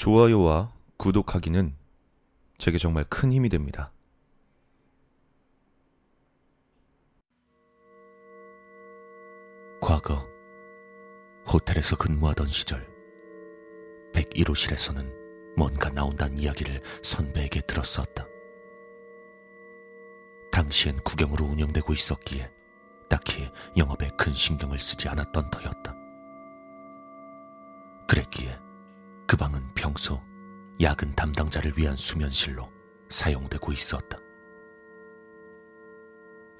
좋아요와 구독하기는 제게 정말 큰 힘이 됩니다. 과거 호텔에서 근무하던 시절 101호실에서는 뭔가 나온다는 이야기를 선배에게 들었었다. 당시엔 구경으로 운영되고 있었기에 딱히 영업에 큰 신경을 쓰지 않았던 터였다. 그랬기에 그 방은 평소 야근 담당자를 위한 수면실로 사용되고 있었다.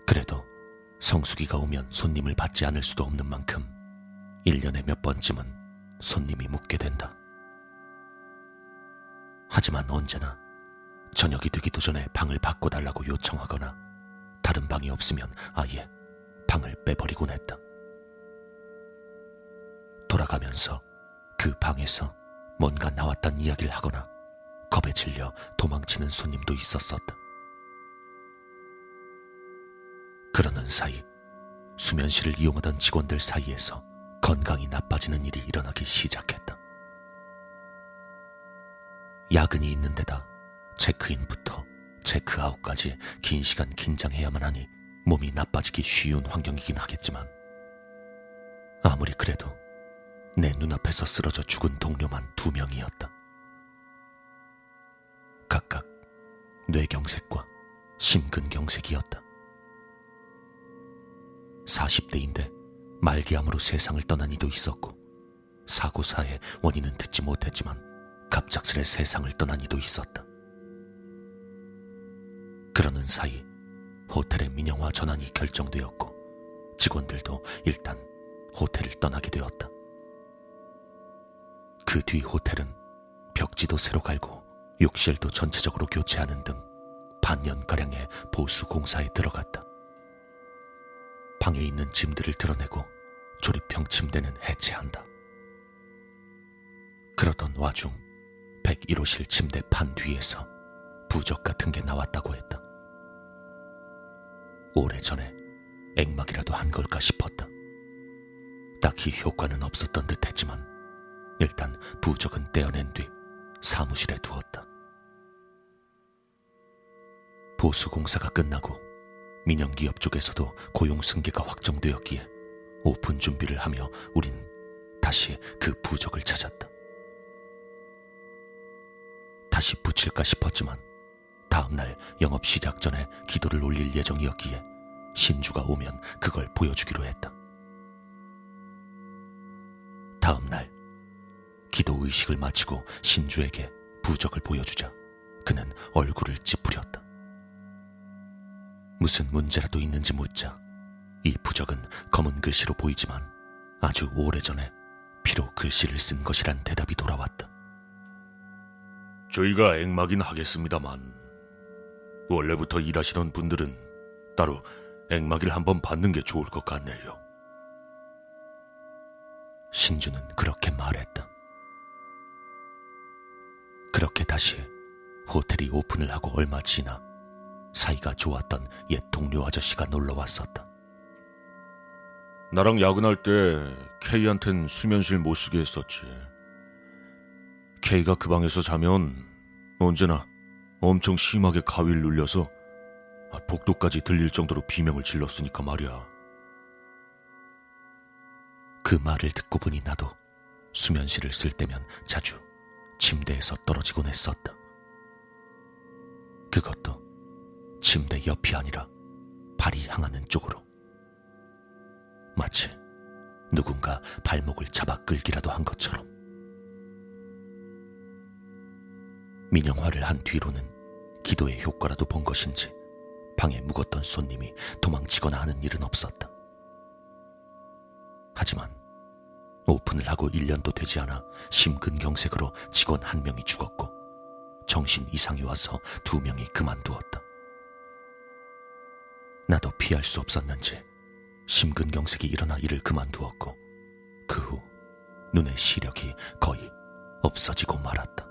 그래도 성수기가 오면 손님을 받지 않을 수도 없는 만큼 1년에 몇 번쯤은 손님이 묵게 된다. 하지만 언제나 저녁이 되기도 전에 방을 바꿔달라고 요청하거나 다른 방이 없으면 아예 방을 빼버리곤 했다. 돌아가면서 그 방에서 뭔가 나왔단 이야기를 하거나 겁에 질려 도망치는 손님도 있었었다. 그러는 사이 수면실을 이용하던 직원들 사이에서 건강이 나빠지는 일이 일어나기 시작했다. 야근이 있는 데다 체크인부터 체크아웃까지 긴 시간 긴장해야만 하니 몸이 나빠지기 쉬운 환경이긴 하겠지만 아무리 그래도 내 눈앞에서 쓰러져 죽은 동료만 두 명이었다. 각각 뇌경색과 심근경색이었다. 40대인데 말기암으로 세상을 떠난 이도 있었고 사고사의 원인은 듣지 못했지만 갑작스레 세상을 떠난 이도 있었다. 그러는 사이 호텔의 민영화 전환이 결정되었고 직원들도 일단 호텔을 떠나게 되었다. 그 뒤 호텔은 벽지도 새로 갈고 욕실도 전체적으로 교체하는 등 반년가량의 보수 공사에 들어갔다. 방에 있는 짐들을 드러내고 조립형 침대는 해체한다. 그러던 와중 101호실 침대 판 뒤에서 부적 같은 게 나왔다고 했다. 오래전에 액막이라도 한 걸까 싶었다. 딱히 효과는 없었던 듯 했지만 일단 부적은 떼어낸 뒤 사무실에 두었다. 보수 공사가 끝나고 민영기업 쪽에서도 고용 승계가 확정되었기에 오픈 준비를 하며 우린 다시 그 부적을 찾았다. 다시 붙일까 싶었지만 다음날 영업 시작 전에 기도를 올릴 예정이었기에 신주가 오면 그걸 보여주기로 했다. 다음날 기도 의식을 마치고 신주에게 부적을 보여주자 그는 얼굴을 찌푸렸다. 무슨 문제라도 있는지 묻자 이 부적은 검은 글씨로 보이지만 아주 오래전에 피로 글씨를 쓴 것이란 대답이 돌아왔다. 저희가 액막인 하겠습니다만 원래부터 일하시던 분들은 따로 액막일 한번 받는 게 좋을 것 같네요. 신주는 그렇게 말했다. 그렇게 다시 호텔이 오픈을 하고 얼마 지나 사이가 좋았던 옛 동료 아저씨가 놀러 왔었다. 나랑 야근할 때 K한텐 수면실 못 쓰게 했었지. K가 그 방에서 자면 언제나 엄청 심하게 가위를 눌려서 복도까지 들릴 정도로 비명을 질렀으니까 말이야. 그 말을 듣고 보니 나도 수면실을 쓸 때면 자주 침대에서 떨어지곤 했었다. 그것도 침대 옆이 아니라 발이 향하는 쪽으로. 마치 누군가 발목을 잡아 끌기라도 한 것처럼. 민영화를 한 뒤로는 기도의 효과라도 본 것인지 방에 묵었던 손님이 도망치거나 하는 일은 없었다. 하지만 오픈을 하고 1년도 되지 않아 심근경색으로 직원 한 명이 죽었고 정신 이상이 와서 두 명이 그만두었다. 나도 피할 수 없었는지 심근경색이 일어나 일을 그만두었고 그 후 눈의 시력이 거의 없어지고 말았다.